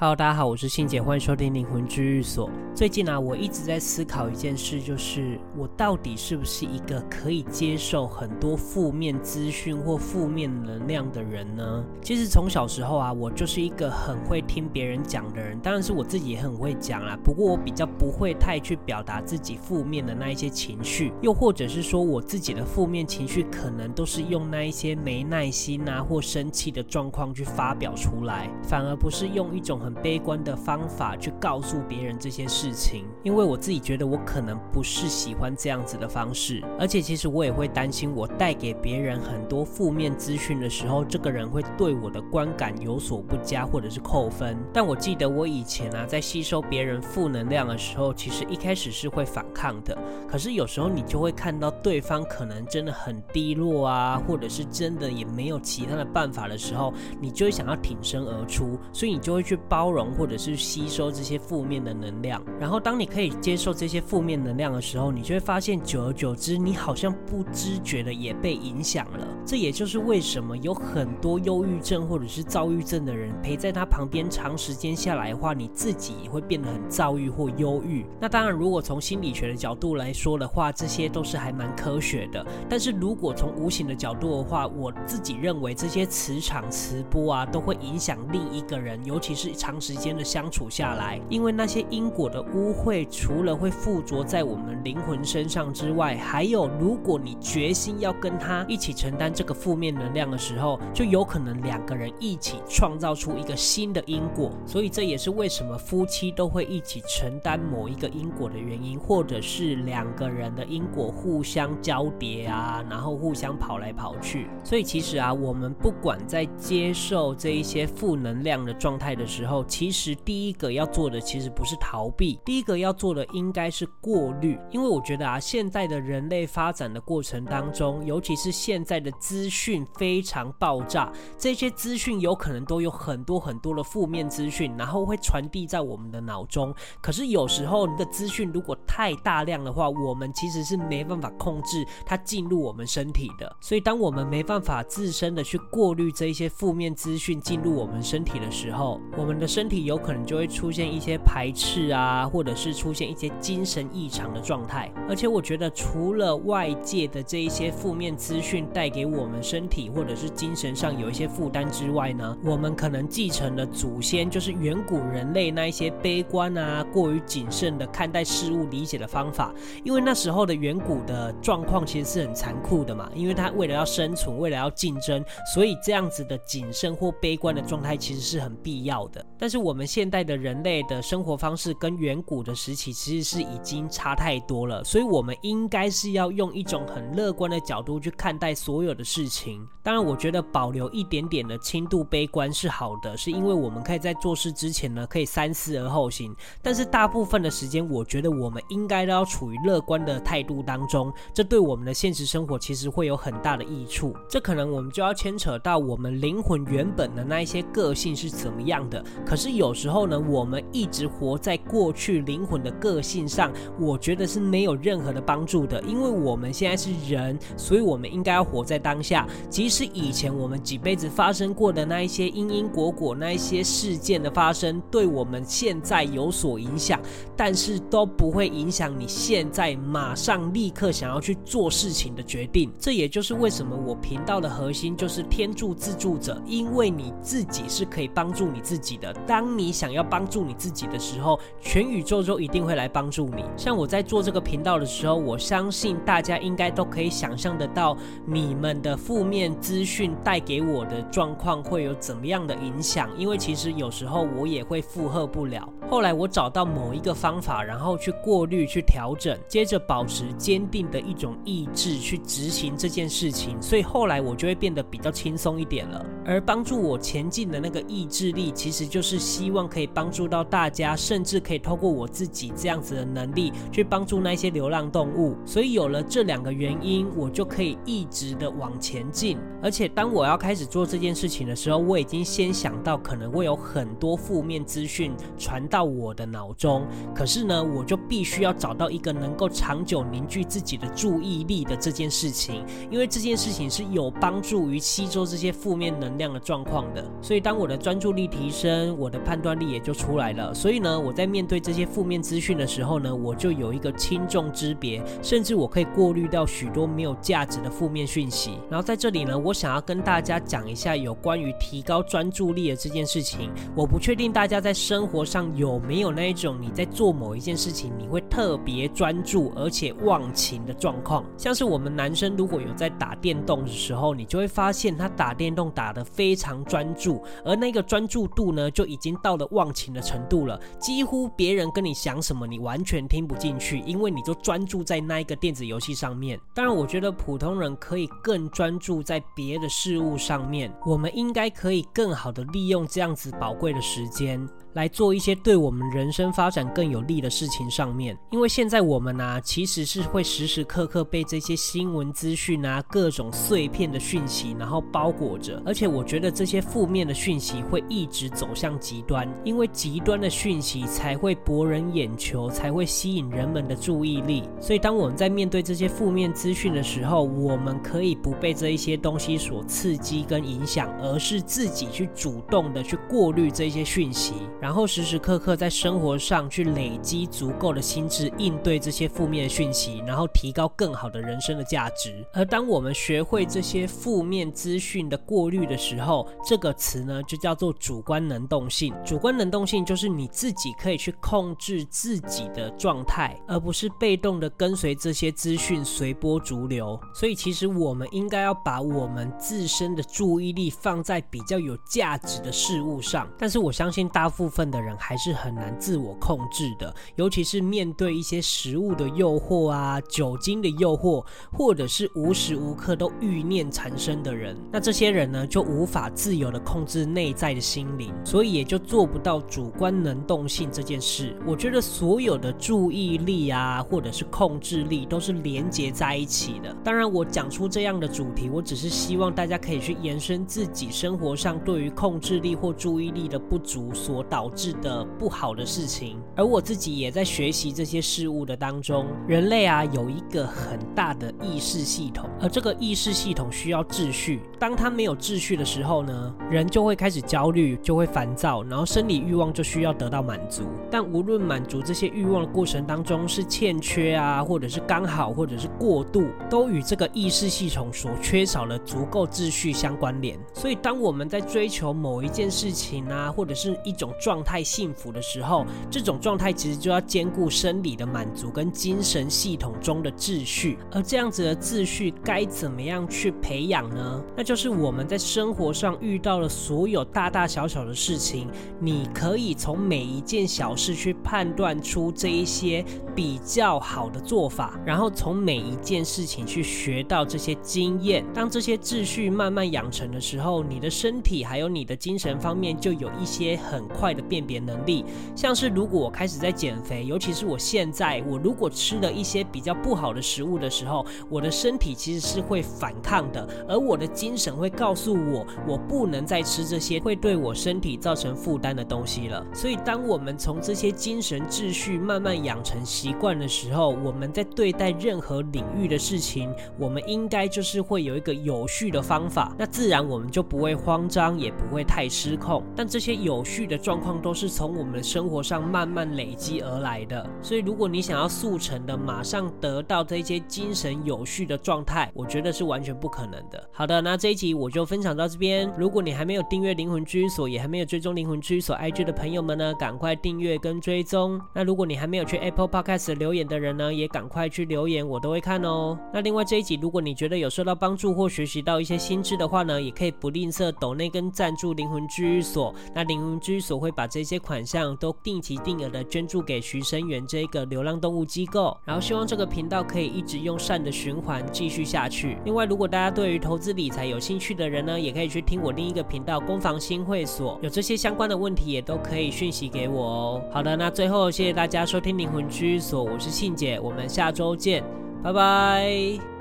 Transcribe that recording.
Hello，大家好，我是信姐，欢迎收听灵魂治愈所。最近啊，我一直在思考一件事，就是我到底是不是一个可以接受很多负面资讯或负面能量的人呢？其实从小时候啊，我就是一个很会听别人讲的人，当然是我自己也很会讲啦。不过我比较不会太去表达自己负面的那一些情绪，又或者是说我自己的负面情绪，可能都是用那一些没耐心啊或生气的状况去发表出来，反而不是用一种很很悲观的方法去告诉别人这些事情，因为我自己觉得我可能不是喜欢这样子的方式，而且其实我也会担心，我带给别人很多负面资讯的时候，这个人会对我的观感有所不佳，或者是扣分。但我记得我以前啊，在吸收别人负能量的时候，其实一开始是会反抗的，可是有时候你就会看到对方可能真的很低落啊，或者是真的也没有其他的办法的时候，你就会想要挺身而出，所以你就会去帮。包容或者是吸收这些负面的能量，然后当你可以接受这些负面能量的时候，你就会发现，久而久之，你好像不知觉的也被影响了。这也就是为什么有很多忧郁症或者是躁郁症的人陪在他旁边长时间下来的话，你自己也会变得很躁郁或忧郁。那当然，如果从心理学的角度来说的话，这些都是还蛮科学的。但是如果从无形的角度的话，我自己认为这些磁场、磁波啊，都会影响另一个人，尤其是长。时间的相处下来，因为那些因果的污秽，除了会附着在我们灵魂身上之外，还有如果你决心要跟他一起承担这个负面能量的时候，就有可能两个人一起创造出一个新的因果。所以这也是为什么夫妻都会一起承担某一个因果的原因，或者是两个人的因果互相交叠啊，然后互相跑来跑去。所以其实啊，我们不管在接受这一些负能量的状态的时候，其实第一个要做的其实不是逃避，第一个要做的应该是过滤。因为我觉得啊，现在的人类发展的过程当中，尤其是现在的资讯非常爆炸，这些资讯有可能都有很多很多的负面资讯，然后会传递在我们的脑中。可是有时候你的资讯如果太大量的话，我们其实是没办法控制它进入我们身体的。所以当我们没办法自身的去过滤这一些负面资讯进入我们身体的时候，我们的。身体有可能就会出现一些排斥啊，或者是出现一些精神异常的状态。而且我觉得，除了外界的这一些负面资讯带给我们身体或者是精神上有一些负担之外呢，我们可能继承了祖先就是远古人类那一些悲观啊、过于谨慎的看待事物、理解的方法。因为那时候的远古的状况其实是很残酷的嘛，因为他为了要生存，为了要竞争，所以这样子的谨慎或悲观的状态其实是很必要的。但是我们现代的人类的生活方式跟远古的时期其实是已经差太多了，所以我们应该是要用一种很乐观的角度去看待所有的事情。当然，我觉得保留一点点的轻度悲观是好的，是因为我们可以在做事之前呢，可以三思而后行。但是大部分的时间，我觉得我们应该都要处于乐观的态度当中，这对我们的现实生活其实会有很大的益处。这可能我们就要牵扯到我们灵魂原本的那一些个性是怎么样的。可是有时候呢，我们一直活在过去灵魂的个性上，我觉得是没有任何的帮助的。因为我们现在是人，所以我们应该要活在当下。即使以前我们几辈子发生过的那一些因因果果，那一些事件的发生，对我们现在有所影响，但是都不会影响你现在马上立刻想要去做事情的决定。这也就是为什么我频道的核心就是天助自助者，因为你自己是可以帮助你自己的。当你想要帮助你自己的时候，全宇宙就一定会来帮助你。像我在做这个频道的时候，我相信大家应该都可以想象得到，你们的负面资讯带给我的状况会有怎么样的影响。因为其实有时候我也会负荷不了。后来我找到某一个方法，然后去过滤、去调整，接着保持坚定的一种意志去执行这件事情，所以后来我就会变得比较轻松一点了。而帮助我前进的那个意志力，其实就是。是希望可以帮助到大家，甚至可以透过我自己这样子的能力去帮助那些流浪动物。所以有了这两个原因，我就可以一直的往前进。而且当我要开始做这件事情的时候，我已经先想到可能会有很多负面资讯传到我的脑中。可是呢，我就必须要找到一个能够长久凝聚自己的注意力的这件事情，因为这件事情是有帮助于吸收这些负面能量的状况的。所以，当我的专注力提升，我的判断力也就出来了。所以呢，我在面对这些负面资讯的时候呢，我就有一个轻重之别，甚至我可以过滤掉许多没有价值的负面讯息。然后在这里呢，我想要跟大家讲一下有关于提高专注力的这件事情。我不确定大家在生活上有没有那一种你在做某一件事情，你会特别专注而且忘情的状况。像是我们男生如果有在打电动的时候，你就会发现他打电动打得非常专注，而那个专注度呢，就已经到了忘情的程度了，几乎别人跟你讲什么，你完全听不进去，因为你就专注在那一个电子游戏上面。当然，我觉得普通人可以更专注在别的事物上面，我们应该可以更好的利用这样子宝贵的时间。来做一些对我们人生发展更有利的事情上面，因为现在我们啊，其实是会时时刻刻被这些新闻资讯啊、各种碎片的讯息，然后包裹着。而且我觉得这些负面的讯息会一直走向极端，因为极端的讯息才会博人眼球，才会吸引人们的注意力。所以当我们在面对这些负面资讯的时候，我们可以不被这一些东西所刺激跟影响，而是自己去主动的去过滤这些讯息。然后时时刻刻在生活上去累积足够的心智，应对这些负面讯息，然后提高更好的人生的价值。而当我们学会这些负面资讯的过滤的时候，这个词呢就叫做主观能动性。主观能动性就是你自己可以去控制自己的状态，而不是被动的跟随这些资讯随波逐流。所以其实我们应该要把我们自身的注意力放在比较有价值的事物上。但是我相信大部分部分的人还是很难自我控制的，尤其是面对一些食物的诱惑啊、酒精的诱惑，或者是无时无刻都欲念缠身的人，那这些人呢，就无法自由的控制内在的心灵，所以也就做不到主观能动性这件事。我觉得所有的注意力啊，或者是控制力，都是连结在一起的。当然，我讲出这样的主题，我只是希望大家可以去延伸自己生活上对于控制力或注意力的不足所导。导致的不好的事情，而我自己也在学习这些事物的当中。人类啊，有一个很大的意识系统，而这个意识系统需要秩序。当它没有秩序的时候呢，人就会开始焦虑，就会烦躁，然后生理欲望就需要得到满足。但无论满足这些欲望的过程当中是欠缺啊，或者是刚好，或者是过度，都与这个意识系统所缺少的足够秩序相关联。所以，当我们在追求某一件事情啊，或者是一种状态幸福的时候，这种状态其实就要兼顾生理的满足跟精神系统中的秩序。而这样子的秩序该怎么样去培养呢？那就是我们在生活上遇到了所有大大小小的事情，你可以从每一件小事去判断出这一些比较好的做法，然后从每一件事情去学到这些经验。当这些秩序慢慢养成的时候，你的身体还有你的精神方面就有一些很快的辨别能力，像是如果我开始在减肥，尤其是我现在，我如果吃了一些比较不好的食物的时候，我的身体其实是会反抗的，而我的精神会告诉我，我不能再吃这些会对我身体造成负担的东西了。所以，当我们从这些精神秩序慢慢养成习惯的时候，我们在对待任何领域的事情，我们应该就是会有一个有序的方法，那自然我们就不会慌张，也不会太失控。但这些有序的状况况。都是从我们的生活上慢慢累积而来的，所以如果你想要速成的马上得到这些精神有序的状态，我觉得是完全不可能的。好的，那这一集我就分享到这边。如果你还没有订阅灵魂居所，也还没有追踪灵魂居所 IG 的朋友们呢，赶快订阅跟追踪。那如果你还没有去 Apple Podcast 留言的人呢，也赶快去留言，我都会看哦。那另外这一集，如果你觉得有受到帮助或学习到一些新知的话呢，也可以不吝啬抖内跟赞助灵魂居所。那灵魂居所会把这些款项都定期定额的捐助给徐生源这个流浪动物机构，然后希望这个频道可以一直用善的循环继续下去。另外，如果大家对于投资理财有兴趣的人呢，也可以去听我另一个频道攻防新会所，有这些相关的问题也都可以讯息给我哦。好的，那最后谢谢大家收听灵魂居所，我是信姐，我们下周见，拜拜。